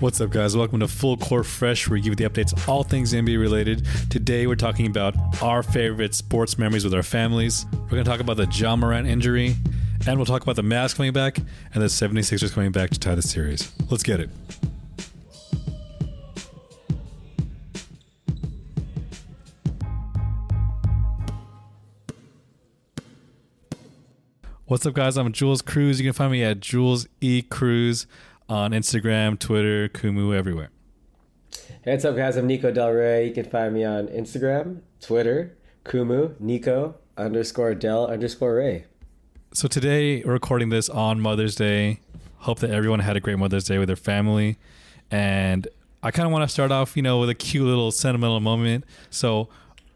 What's up, guys? Welcome to Full Court Fresh, where we give you the updates, all things NBA related. Today, we're talking about our favorite sports memories with our families. We're going to talk about the Ja Morant injury, and we'll talk about the Mavs coming back and the 76ers coming back to tie the series. Let's get it. What's up, guys? I'm Jules Cruz. You can find me at Jules E. Cruz on Instagram, Twitter, Kumu, everywhere. Hey, what's up, guys? I'm Niko Del Rey. You can find me on Instagram, Twitter, Kumu, Niko underscore Del underscore Ray. So today, we're recording this on Mother's Day. Hope that everyone had a great Mother's Day with their family. And I kind of want to start off, you know, with a cute little sentimental moment. So,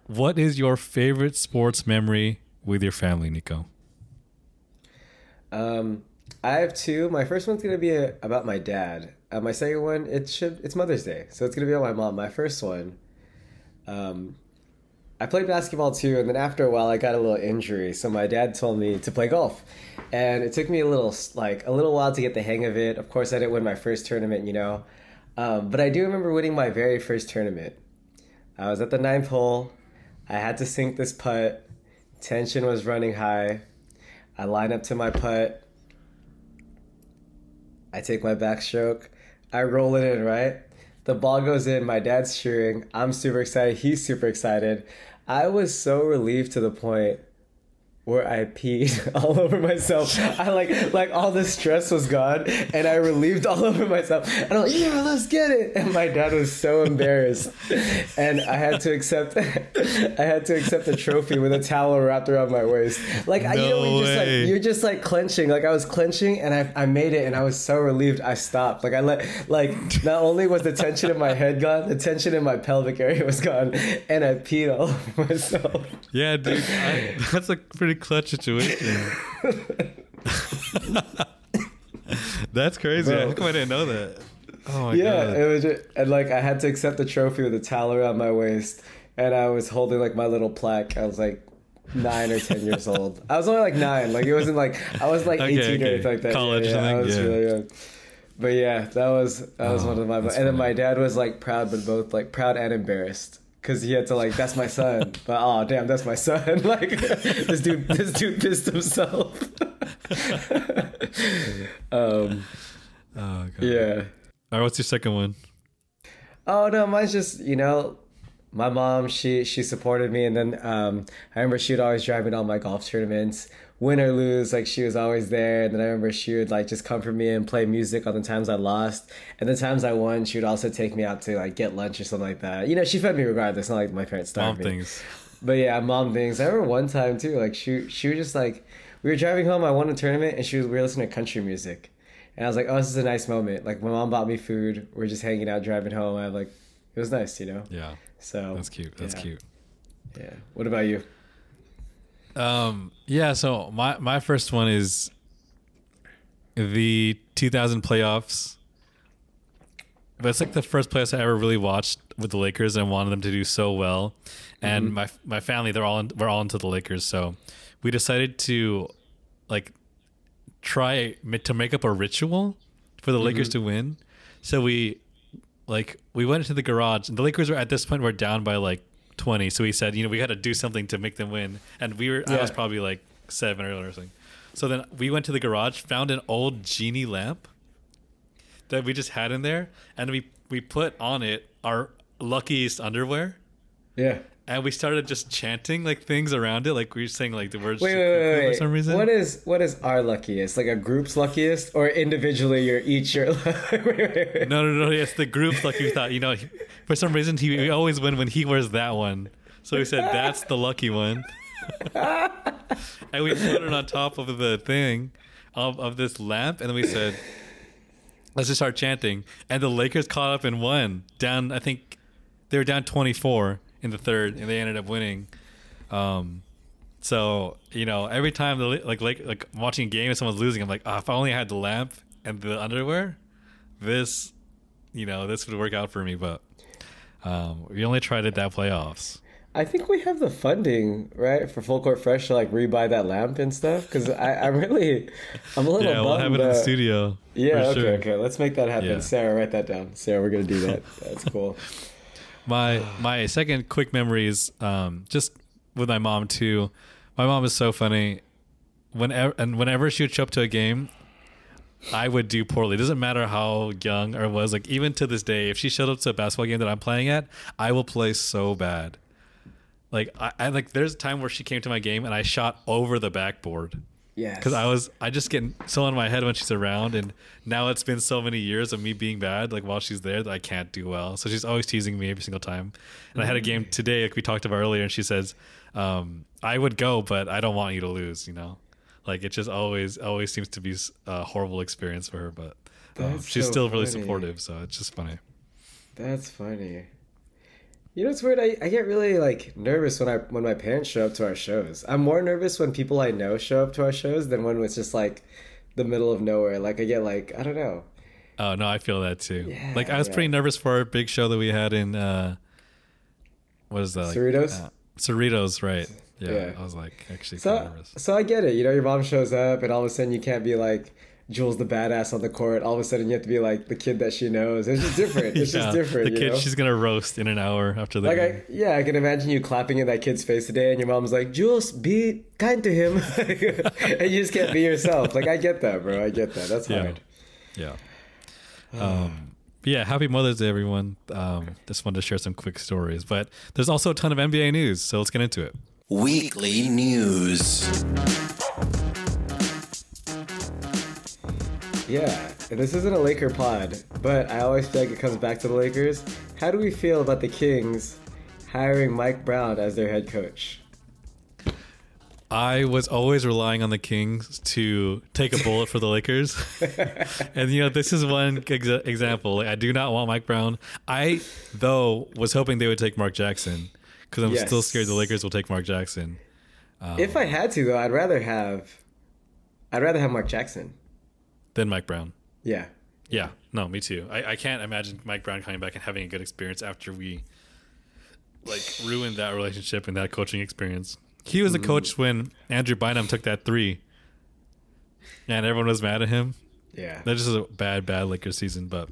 what is your favorite sports memory with your family, Niko? Um, I have two. My first one's gonna be a, about my dad. Uh, my second one, it should it's Mother's Day, so it's gonna be on my mom. My first one, um, I played basketball too, and then after a while, I got a little injury. So my dad told me to play golf, and it took me a little like a little while to get the hang of it. Of course, I didn't win my first tournament, you know, um, but I do remember winning my very first tournament. I was at the ninth hole. I had to sink this putt. Tension was running high. I line up to my putt. I take my backstroke. I roll it in, right? The ball goes in. My dad's cheering. I'm super excited. He's super excited. I was so relieved to the point where I peed all over myself. I like like all the stress was gone and I relieved all over myself. And I'm like, yeah, let's get it. And my dad was so embarrassed. And I had to accept I had to accept the trophy with a towel wrapped around my waist. Like no you know you just like you're just like clenching. Like I was clenching and I I made it and I was so relieved I stopped. Like I let like not only was the tension in my head gone, the tension in my pelvic area was gone and I peed all over myself. Yeah, dude. I, that's a pretty pretty clutch situation. That's crazy. Bro. How come I didn't know that? Oh my yeah, god. Yeah, it was just, and like I had to accept the trophy with a towel around my waist, and I was holding like my little plaque. I was like nine or ten years old. I was only like nine. Like it wasn't like I was like okay, eighteen okay. or anything like that. College, yeah, yeah, I was yeah. really young. But yeah, that was that was oh, one of oh, my. And funny. then my dad was like proud, but both like proud and embarrassed because he had to like that's my son. But oh damn that's my son. Like this dude this dude pissed himself. Um oh god. yeah. All right what's your second one? Oh no mine's just you know my mom she she supported me and then um i remember she would always drive me to all my golf tournaments win or lose, like she was always there. And then I remember she would like just comfort me and play music on the times I lost. And the times I won, she would also take me out to like get lunch or something like that. You know, she fed me regardless, not like my parents starved mom me. things. But yeah, mom things. I remember one time too, like she she was just like we were driving home, I won a tournament and she was we were listening to country music. And I was like, Oh, this is a nice moment. Like my mom bought me food, we're just hanging out, driving home. I like it was nice, you know? Yeah. So that's cute. That's yeah. cute. Yeah. What about you? Um, yeah, so my my first one is the 2000 playoffs. But it's like the first playoffs I ever really watched with the Lakers and wanted them to do so well. And mm-hmm. my my family, they're all in, we're all into the Lakers, so we decided to like try to make up a ritual for the mm-hmm. Lakers to win. So we like we went into the garage and the Lakers were at this point were down by like 20. So he said, you know, we got to do something to make them win. And we were, yeah. I was probably like seven or something. So then we went to the garage, found an old genie lamp that we just had in there, and we we put on it our luckiest underwear. Yeah and we started just chanting like things around it, like we were saying like the words wait, wait, wait, wait. for some reason. What is what is our luckiest? Like a group's luckiest, or individually you're each your? wait, wait, no, no, no. It's the group's lucky. We thought you know, for some reason he we always win when he wears that one. So we said that's the lucky one, and we put it on top of the thing of of this lamp, and then we said. Let's just start chanting, and the Lakers caught up and won. Down, I think they were down twenty four, in the third, and they ended up winning. Um, so you know, every time the like like like watching a game and someone's losing, I'm like, oh, if I only had the lamp and the underwear, this, you know, this would work out for me. But um, we only tried it that playoffs. I think we have the funding, right, for Full Court Fresh to like rebuy that lamp and stuff. Because I'm really, I'm a little. Yeah, we'll have it in the studio. Yeah, okay, sure. okay. Let's make that happen. Yeah. Sarah, write that down. Sarah, we're gonna do that. That's cool. my my second quick memory is um, just with my mom too. My mom is so funny. Whenever and whenever she would show up to a game, I would do poorly. It doesn't matter how young or was. Like even to this day, if she showed up to a basketball game that I'm playing at, I will play so bad. Like I, I like there's a time where she came to my game and I shot over the backboard. Yeah. Because I was I just get so in my head when she's around, and now it's been so many years of me being bad. Like while she's there, that I can't do well. So she's always teasing me every single time. And mm-hmm. I had a mm-hmm. game today, like we talked about earlier, and she says, um, "I would go, but I don't want you to lose." You know, like it just always always seems to be a horrible experience for her, but um, she's so still funny. really supportive. So it's just funny. That's funny. You know, it's weird. I, I get really like nervous when I when my parents show up to our shows. I'm more nervous when people I know show up to our shows than when it's just like the middle of nowhere. Like I get like I don't know. Oh no, I feel that too. Yeah, like I was yeah. pretty nervous for our big show that we had in uh what is that? Like, Cerritos. Uh, Cerritos, right? Yeah, yeah, I was like actually so, nervous. So I get it. You know, your mom shows up, and all of a sudden you can't be like Jules the badass on the court. All of a sudden, you have to be like the kid that she knows. It's just different. It's yeah, just different. The kid know? she's gonna roast in an hour after the like. I, yeah, I can imagine you clapping in that kid's face today, and your mom's like, "Jules, be kind to him," and you just can't be yourself. Like I get that, bro. I get that. That's yeah. hard. Yeah. Um, yeah. Happy Mother's Day, everyone. Um, just wanted to share some quick stories, but there's also a ton of NBA news, so let's get into it. Weekly news. Yeah, this isn't a Laker pod, but I always feel like it comes back to the Lakers. How do we feel about the Kings hiring Mike Brown as their head coach? I was always relying on the Kings to take a bullet for the Lakers. and, you know, this is one ex- example. Like, I do not want Mike Brown. I, though, was hoping they would take Mark Jackson because I'm yes. still scared the Lakers will take Mark Jackson. Um, if I had to, though, I'd rather have. I'd rather have Mark Jackson than Mike Brown. Yeah. Yeah. No, me too. I, I can't imagine Mike Brown coming back and having a good experience after we like ruined that relationship and that coaching experience. He was a mm-hmm. coach when Andrew Bynum took that three, and everyone was mad at him. Yeah, that just is a bad, bad Lakers season. But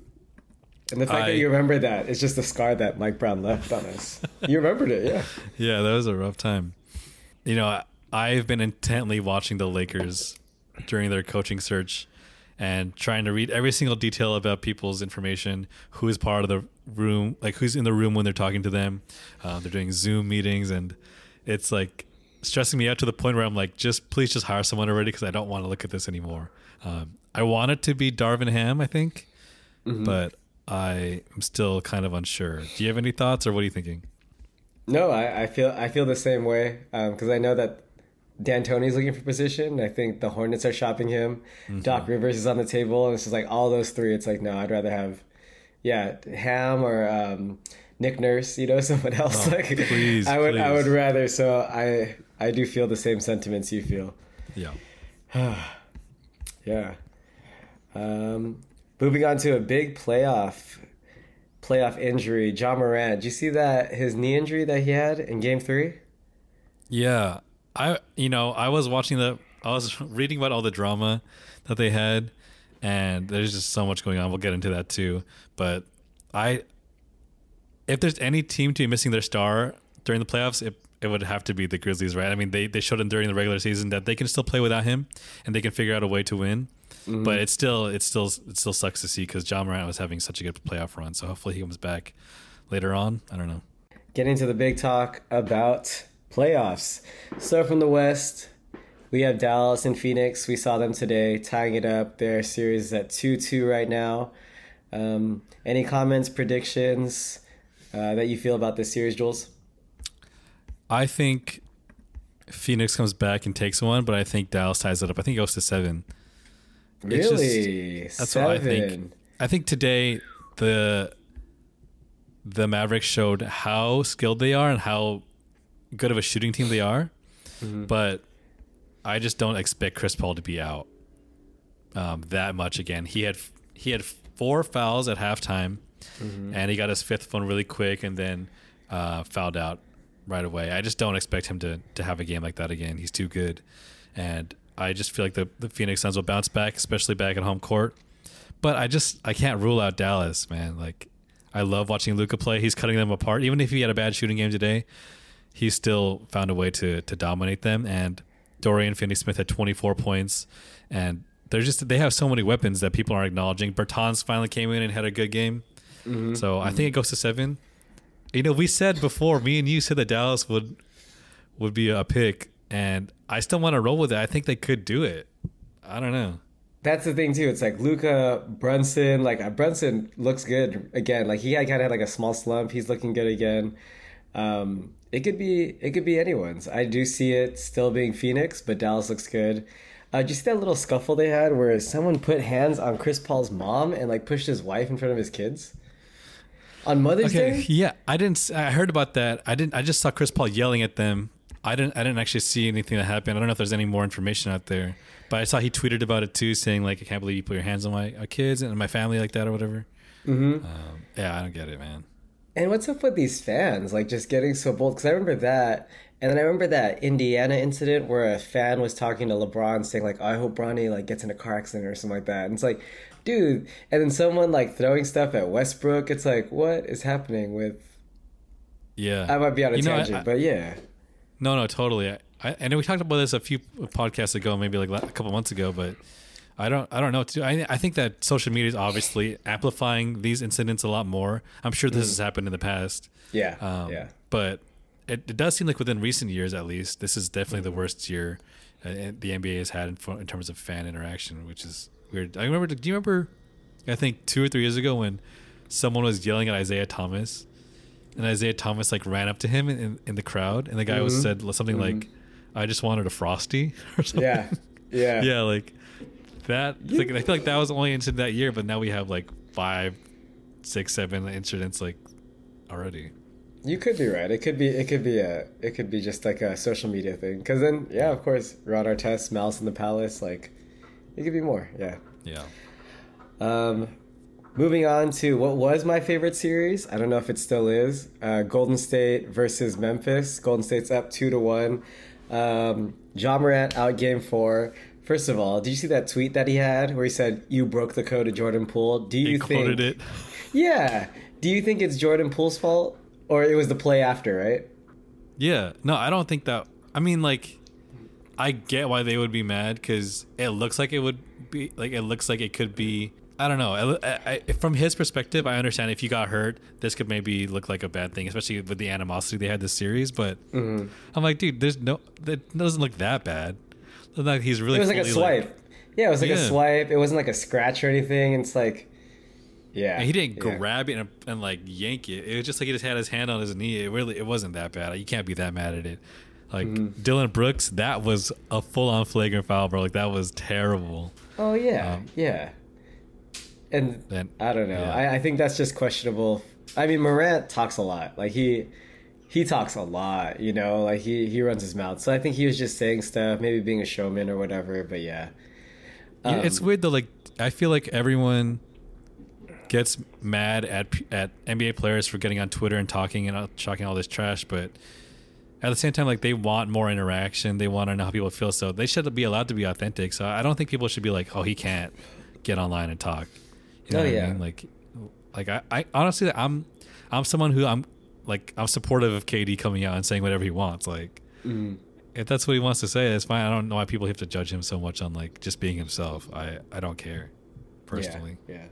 and the fact I, that you remember that is just a scar that Mike Brown left on us. you remembered it, yeah. Yeah, that was a rough time. You know, I've been intently watching the Lakers during their coaching search and trying to read every single detail about people's information, who is part of the room, like who's in the room when they're talking to them. Uh, they're doing Zoom meetings, and it's like stressing me out to the point where I'm like, just please just hire someone already because I don't want to look at this anymore. Um, I want it to be Darvin Ham, I think, mm-hmm. but I am still kind of unsure. Do you have any thoughts, or what are you thinking? No, I, I feel I feel the same way because um, I know that D'Antoni's looking for position. I think the Hornets are shopping him. Mm-hmm. Doc Rivers is on the table, and it's just like all those three. It's like no, I'd rather have, yeah, Ham or um, Nick Nurse. You know, someone else. Oh, like please, I would, please. I would rather. So I, I do feel the same sentiments you feel. Yeah. yeah. Um, moving on to a big playoff playoff injury, Ja Morant. Did you see that his knee injury that he had in Game Three? Yeah, I you know I was watching the I was reading about all the drama that they had, and there's just so much going on. We'll get into that too. But I, if there's any team to be missing their star during the playoffs, it it would have to be the Grizzlies, right? I mean, they they showed him during the regular season that they can still play without him, and they can figure out a way to win. Mm-hmm. But it's still it's still it still sucks to see because Ja Morant was having such a good playoff run. So hopefully he comes back later on. I don't know. Getting to the big talk about playoffs. So from the West, we have Dallas and Phoenix. We saw them today tying it up. Their series is at 2 2 right now. Um, any comments, predictions uh, that you feel about this series, Jules? I think Phoenix comes back and takes one, but I think Dallas ties it up. I think it goes to seven. Really? Just, that's seven. what I think. I think today the the Mavericks showed how skilled they are and how good of a shooting team they are, mm-hmm. but I just don't expect Chris Paul to be out um, that much again. He had he had four fouls at halftime, mm-hmm. and he got his fifth one really quick, and then uh, fouled out right away. I just don't expect him to to have a game like that again. He's too good, and I just feel like the the Phoenix Suns will bounce back, especially back at home court. But I just I can't rule out Dallas, man. Like I love watching Luka play. He's cutting them apart. Even if he had a bad shooting game today, he still found a way to to dominate them. And Dorian Finney-Smith had 24 points, and they're just they have so many weapons that people aren't acknowledging. Bertans finally came in and had a good game, mm-hmm. so mm-hmm. I think it goes to seven. You know, we said before, me and you said that Dallas would would be a pick, and I still want to roll with it. I think they could do it. I don't know. That's the thing too. It's like Luka Brunson. Like uh, Brunson looks good again. Like he kind of had like a small slump. He's looking good again. Um, it could be it could be anyone's. I do see it still being Phoenix, but Dallas looks good. Uh, did you see that little scuffle they had where someone put hands on Chris Paul's mom and like pushed his wife in front of his kids on Mother's okay, Day? Yeah, I didn't. I heard about that. I didn't. I just saw Chris Paul yelling at them. I didn't. I didn't actually see anything that happened. I don't know if there's any more information out there. But I saw he tweeted about it too, saying like, "I can't believe you put your hands on my uh, kids and my family like that or whatever." Mm-hmm. Um, yeah, I don't get it, man. And what's up with these fans like just getting so bold? Because I remember that and then I remember that Indiana incident where a fan was talking to LeBron saying like, "I hope Bronny like gets in a car accident or something like that." And it's like, dude. And then someone like throwing stuff at Westbrook. It's like, what is happening with? Yeah, I might be on a you tangent, I, I, but yeah. No, no, totally. I, I, and we talked about this a few podcasts ago, maybe like a couple months ago, but I don't, I don't know. I, I think that social media is obviously amplifying these incidents a lot more. I'm sure this mm. has happened in the past. Yeah, um, yeah. But it, it, does seem like within recent years, at least, this is definitely the worst year uh, the NBA has had in, in, terms of fan interaction, which is weird. I remember. Do you remember? I think two or three years ago when someone was yelling at Isaiah Thomas, and Isaiah Thomas like ran up to him in, in the crowd, and the guy mm-hmm. was said something mm-hmm. like, "I just wanted a frosty" or something. Yeah, yeah, yeah. Like that. Like I feel like that was only incident that year, but now we have like five, six, seven incidents like already. You could be right. It could be. It could be a. It could be just like a social media thing. Because then, yeah, of course, Ron Artest, Malice in the Palace. Like, it could be more. Yeah. Yeah. Um, moving on to what was my favorite series. I don't know if it still is. Uh, Golden State versus Memphis. Golden State's up two to one. Um, Ja Morant out game four. First of all, did you see that tweet that he had where he said, "You broke the code of Jordan Poole"? Do you he think? Quoted it. Yeah. Do you think it's Jordan Poole's fault? or it was the play after, right? Yeah. No, I don't think that. I mean, like, I get why they would be mad because it looks like it would be like it looks like it could be. I don't know. I, I, from his perspective, I understand if you got hurt, this could maybe look like a bad thing, especially with the animosity they had this series. But mm-hmm. I'm like, dude, there's no, that doesn't look that bad. Like he's really. It was like a swipe. Like, yeah, it was like yeah. a swipe. It wasn't like a scratch or anything. It's like yeah, and he didn't yeah. grab it and, and, like yank it. It was just like he just had his hand on his knee. It really it wasn't that bad. You can't be that mad at it. Like mm-hmm. Dillon Brooks, that was a full on flagrant foul, bro. Like that was terrible. Oh yeah, um, yeah. And, and, I don't know. Yeah. I, I think that's just questionable. I mean, Morant talks a lot. Like he he talks a lot. You know, like he he runs his mouth. So I think he was just saying stuff, maybe being a showman or whatever. But yeah, um, it's weird though. Like I feel like everyone gets mad at at NBA players for getting on Twitter and talking and talking all this trash, but at the same time, like they want more interaction. They want to know how people feel, so they should be allowed to be authentic. So I don't think people should be like, "Oh, he can't get online and talk." You know oh yeah, I mean? like, like I, I honestly, I'm, I'm someone who I'm like I'm supportive of KD coming out and saying whatever he wants. Like, mm. if that's what he wants to say, it's fine. I don't know why people have to judge him so much on like just being himself. I I don't care personally. Yeah. yeah.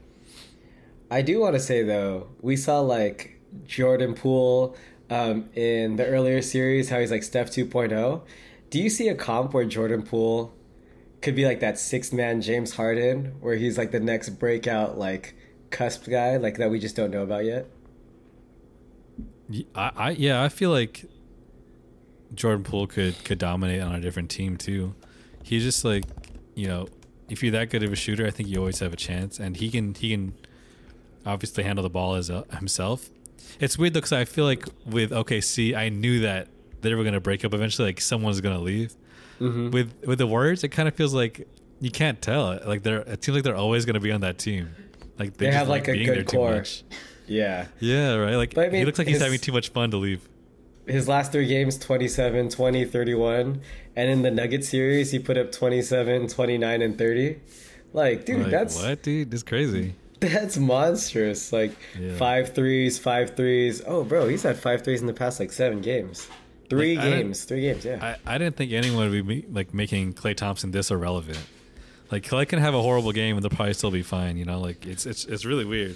I do want to say though, we saw like Jordan Poole um, in the earlier series, how he's like Steph 2.0. Do you see a comp where Jordan Poole could be like that six man James Harden, where he's like the next breakout like cusp guy, like that we just don't know about yet? I, I yeah, I feel like Jordan Poole could could dominate on a different team too. He's just like you know, if you're that good of a shooter, I think you always have a chance, and he can he can obviously handle the ball as a, himself. It's weird though because I feel like with OKC, I knew that they were going to break up eventually. Like someone's going to leave. Mm-hmm. With with the Warriors, it kind of feels like you can't tell. Like they're it seems like they're always going to be on that team. Like they, they have like, like a good core. Yeah. Yeah. Right. Like I mean, he looks like he's having too much fun to leave. his last three games 27, 20, 31. And in the Nugget series, he put up 27, 29, and 30. Like, dude, Like, that's what, dude? That's crazy. that's monstrous. Like Yeah. five threes, five threes. Oh, bro, he's had five threes in the past like seven games. Three Like, games, three games. Yeah. I, I didn't think anyone would be like making Klay Thompson this irrelevant. Like Klay can have a horrible game and they'll probably still be fine. You know, like it's it's it's really weird.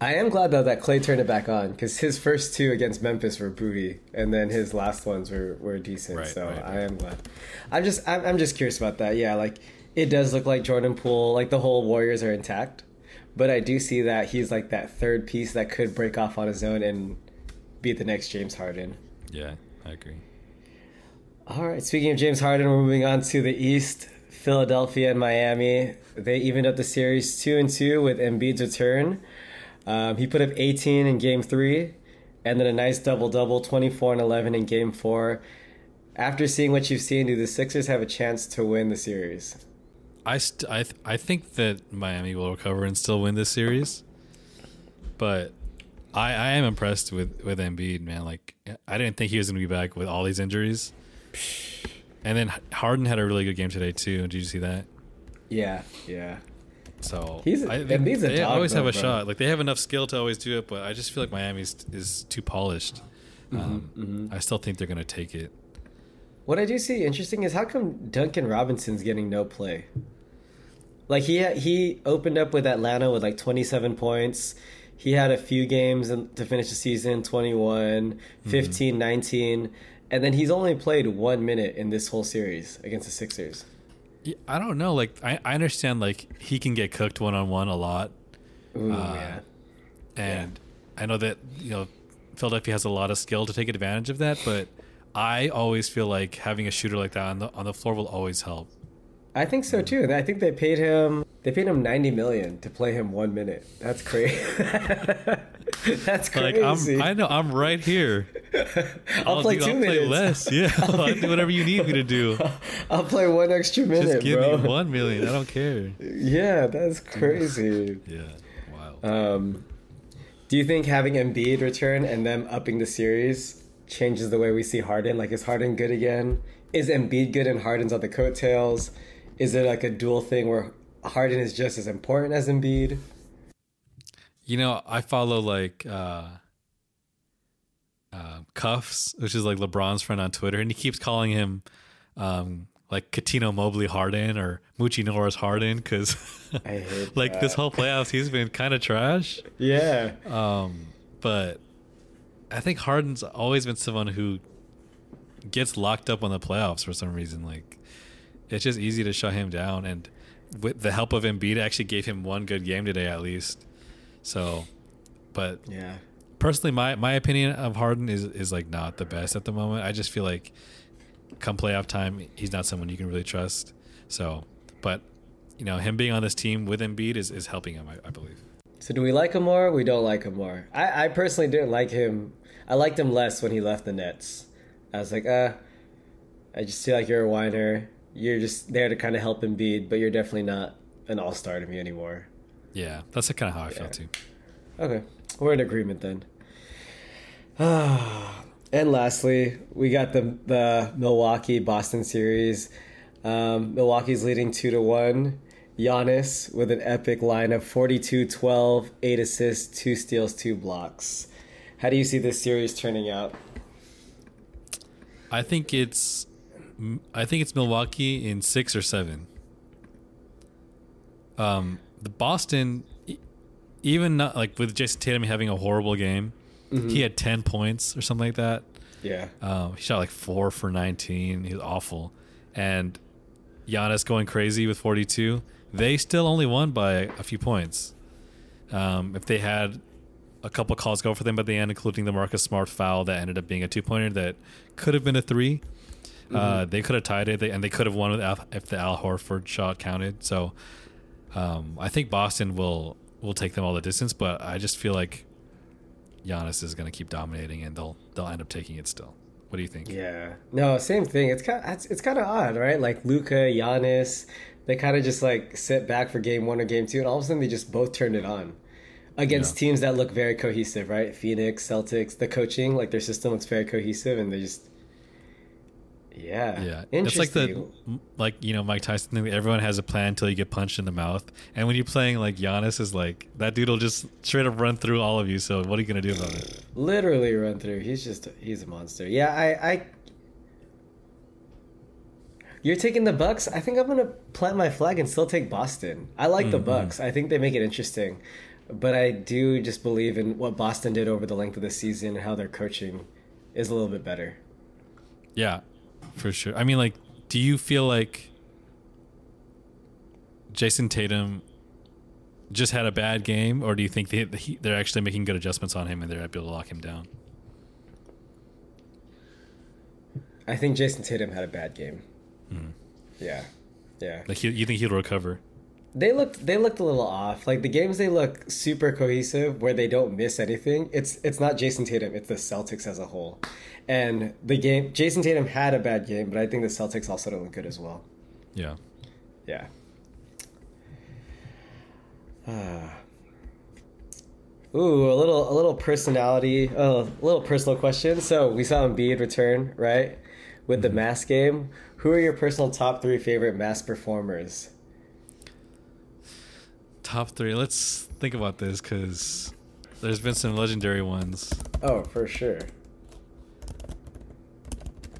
I am glad though that Klay turned it back on because his first two against Memphis were booty, and then his last ones were, were decent. Right, so right, I right. am glad. I'm just I'm, I'm just curious about that. Yeah, like it does look like Jordan Poole, like the whole Warriors are intact, but I do see that he's like that third piece that could break off on his own and be the next James Harden. Yeah, I agree. All right. Speaking of James Harden, we're moving on to the East. Philadelphia and Miami. They evened up the series two and two with Embiid's return. Um, he put up 18 in Game Three, and then a nice double double, 24 and 11 in Game Four. After seeing what you've seen, do the Sixers have a chance to win the series? I st- I th- I think that Miami will recover and still win this series, but I I am impressed with with Embiid, man. Like I didn't think he was going to be back with all these injuries, and then Harden had a really good game today too. Did you see that? Yeah, yeah. So He's- I think Embiid's a they always have though, a bro. shot. Like they have enough skill to always do it, but I just feel like Miami's is too polished. Mm-hmm, Um, I still think they're going to take it. What I do see interesting is how come Duncan Robinson's getting no play? Like he he opened up with Atlanta with like 27 points. He had a few games to finish the season, 21, 15, 19, and then he's only played 1 minute in this whole series against the Sixers. Yeah, I don't know. Like I, I understand like he can get cooked one on one a lot, Ooh, Uh, yeah. and I know that you know Philadelphia has a lot of skill to take advantage of that. But I always feel like having a shooter like that on the on the floor will always help. I think so too. I think they paid him they paid him 90 million to play him 1 minute. That's crazy. That's Like crazy. I'm, I know I'm right here. I'll, play do- 2 I'll minutes. play less. Yeah, I'll do whatever you need me to do. I'll play one extra minute, Just give bro. me one million. I don't care. Yeah, that's crazy. Yeah, wow. Um, do you think having Embiid return and them upping the series changes the way we see Harden? Like, is Harden good again? Is Embiid good and Harden's on the coattails? Is it like a dual thing where Harden is just as important as Embiid? You know, I follow like uh, uh, Cuffs, which is like LeBron's friend on Twitter, and he keeps calling him um, like Cuttino Mobley Harden or Moochie Norris Harden because like this whole playoffs he's been kind of trash. Yeah. Um, but I think Harden's always been someone who gets locked up on the playoffs for some reason. Like it's just easy to shut him down, and with the help of Embiid, actually gave him one good game today at least. So, but Yeah. Personally, my my opinion of Harden is is like not the best at the moment. I just feel like come playoff time, he's not someone you can really trust. So, but you know, him being on this team with Embiid is is helping him, I, I believe. So do we like him more? We don't like him more. I, I personally didn't like him. I liked him less when he left the Nets. I was like, uh, I just feel like you're a whiner. You're just there to kind of help Embiid, but you're definitely not an all star to me anymore. Yeah, that's kind of how I Yeah. felt too. Okay, we're in agreement then. and lastly, we got the the Milwaukee Boston series. Um, Milwaukee's leading two to one. Giannis with an epic line of 42 12, 8 assists, 2 steals, 2 blocks. How do you see this series turning out? I think it's I think it's Milwaukee in six or seven. Um, the Boston, even not like with Jayson Tatum having a horrible game, he had ten points or something like that. Yeah. Um, he shot like four for nineteen. He was awful, and Giannis going crazy with forty two. They still only won by a few points. Um, if they had a couple calls go for them at the end, including the Marcus Smart foul that ended up being a two pointer that could have been a 3 Uh, they could have tied it, they, and they could have won with Al, if the Al Horford shot counted. So um, I think Boston will will take them all the distance, but I just feel like Giannis is going to keep dominating, and they'll they'll end up taking it still. What do you think? Yeah. No, same thing. It's kind it's, it's kind of odd, right? Like Luka, Giannis, they kind of just like sit back for game one or game two, and all of a sudden they just both turned it on. against Yeah. teams that look very cohesive, right? Phoenix, Celtics, the coaching, like their system looks very cohesive, and they just, yeah, Yeah, it's like the like you know Mike Tyson thing. Everyone has a plan until you get punched in the mouth, and when you're playing like Giannis is like that dude will just straight up run through all of you. So what are you gonna do about it? literally run through. He's just he's a monster. Yeah, I, I. You're taking the Bucks. I think I'm gonna plant my flag and still take Boston. I like the Mhm. Bucks. I think they make it interesting, but I do just believe in what Boston did over the length of the season and how their coaching is a little bit better. Yeah, for sure. I mean, like, do you feel like Jayson Tatum just had a bad game, or do you think they, they're actually making good adjustments on him and they're able to lock him down? I think Jayson Tatum had a bad game. Mhm. Yeah, yeah. Like, he, you think he'll recover? They looked they looked a little off. Like the games they look super cohesive where they don't miss anything. It's it's not Jayson Tatum, it's the Celtics as a whole. And the game Jayson Tatum had a bad game, but I think the Celtics also don't look good as well. Yeah. Yeah. Ah. Ooh, a little a little personality, a little personal question. So we saw Embiid return, right? With the mask game. Who are your personal top three favorite mask performers? Top three. Let's think about this because there's been some legendary ones. Oh, for sure.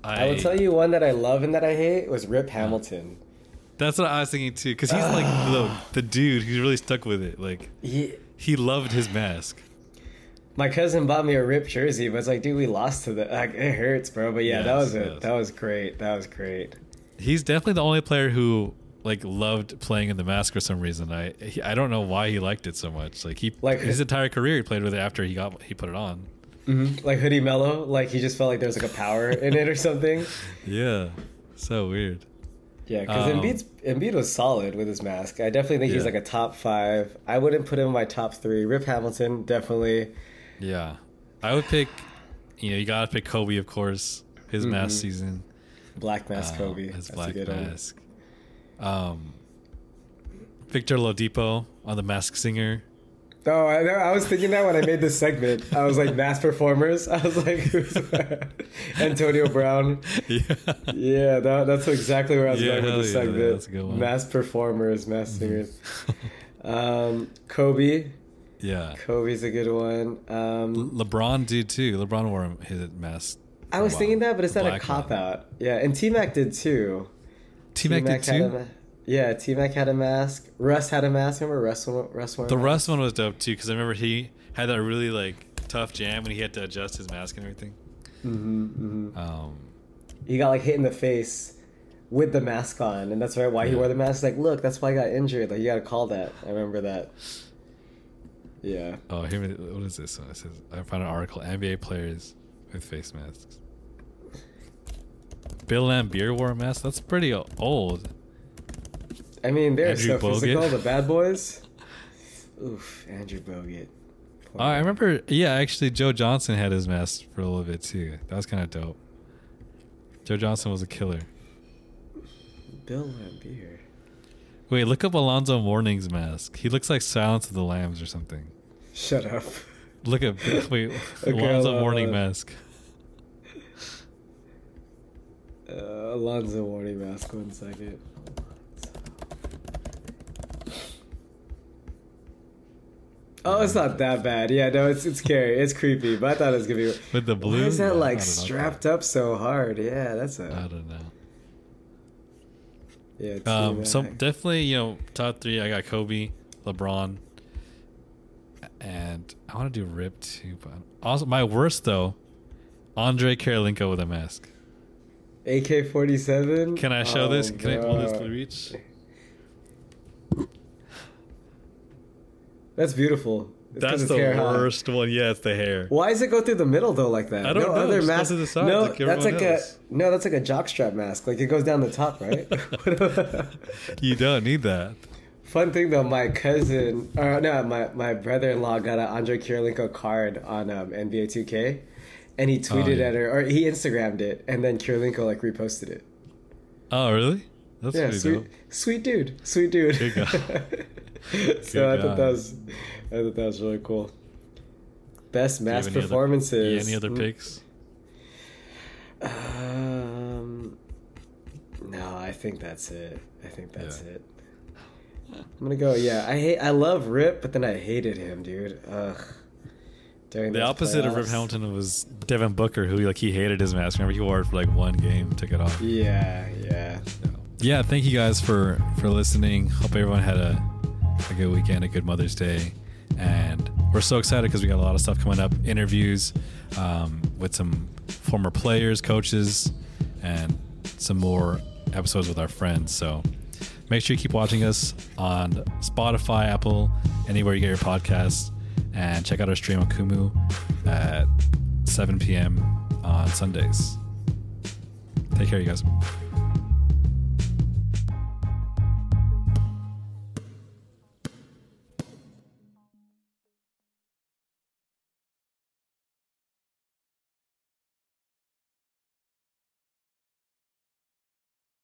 I, I will tell you one that I love and that I hate was Rip Hamilton. That's what I was thinking too, because he's like the the dude who's really stuck with it. Like He, he loved his mask. my cousin bought me a Rip jersey, but it's like, dude, we lost to the. Like, it hurts, bro. But yeah, that Yes, was it. yes. That was great. That was great. He's definitely the only player who like loved playing in the mask for some reason. I he, I don't know why he liked it so much. Like he Like- his entire career he played with it after he got he put it on. Mm-hmm. Like Hoodie Melo, like he just felt like there was like a power in it or something. Yeah, so weird. Yeah, because Um, Embiid's Embiid was solid with his mask. I definitely think he's like a top five. I wouldn't put him in my top three. Rip Hamilton, definitely. Yeah, I would pick. You know, you gotta pick Kobe, of course. His mask Mhm. season. Black Mask uh, Kobe. His That's a black good one. mask. Um, Victor Oladipo on the Mask Singer. Oh, I, I was thinking that when I made this segment. I was like, mass performers. I was like, Antonio Brown. yeah. Yeah, that, that's exactly where I was Yeah, going with the yeah, segment. that's a good one. Mass performers, mass singers. Um, Kobe. yeah. Kobe's a good one. Um, LeBron did too. LeBron wore his mask. I was thinking that, but it's not a cop out. Yeah, and T Mac did too. T Mac did a too. ma- yeah, T Mac had a mask. Russ had a mask. Remember Russ? Russ wore The mask? Russ one was dope too because I remember he had that really like tough jam and he had to adjust his mask and everything. Mhm, mhm. Um, He got like hit in the face with the mask on, and that's right why he wore the mask. Like, look, that's why I got injured. Like, you got to call that. I remember that. Yeah. oh, here, what is this one? It says I found an article: NBA players with face masks. Bill Laimbeer wore a mask. That's pretty old. I mean, they're Andrew so physical. Bogut. The bad boys. Oof, Andrew Bogut. Oh, I remember. Yeah, actually, Joe Johnson had his mask for a little bit too. That was kind of dope. Joe Johnson was a killer. Bill Laimbeer. Wait, look up Alonzo Mourning's mask. He looks like Silence of the Lambs or something. Shut up. Look at wait, Okay, Alonzo Mourning mask. Uh, Alonzo Mourning mask. One second. Oh, it's not that bad. Yeah, no, it's it's scary. It's creepy, but I thought it was gonna be. With the blue. Why is that like know. strapped up so hard? Yeah, that's I a don't know. yeah. Um, so definitely, you know, top three. I got Kobe, LeBron, and I want to do Rip too. But also, my worst though, Andre Kirilenko with a mask. AK forty seven. Can I show this? Can I pull this to reach? That's beautiful. It's That's the worst one. Yeah, it's the hair. Why does it go through the middle though, like that? I don't no know, other mask. to the side no, like that's like else. a no, that's like a jockstrap mask. Like it goes down the top, right? You don't need that. Fun thing though, my cousin, or no, my my brother in law got an Andre Kirilenko card on um, NBA 2K, and he tweeted yeah. at her, or he Instagrammed it, and then Kirilenko like reposted it. Oh, really? That's yeah, sweet, dope. sweet dude, sweet dude. So I thought that was, I thought that was really cool. Best mass any other- performances. Any other Mm, picks? Um, no, I think that's it. I think that's Yeah. it. I'm gonna go. Yeah, I hate. I love Rip, but then I hated him, dude. Ugh. During The opposite of Rip. Hamilton was Devin Booker, who like he hated his mask. Remember, he wore it for like one game, took it off. Yeah, yeah. Yeah, thank you guys for for listening. Hope everyone had a a good weekend, a good Mother's Day, and we're so excited because we got a lot of stuff coming up. Interviews um, with some former players, coaches, and some more episodes with our friends. So make sure you keep watching us on Spotify, Apple, anywhere you get your podcasts, and check out our stream on Kumu at 7 p.m. on Sundays. Take care, you guys.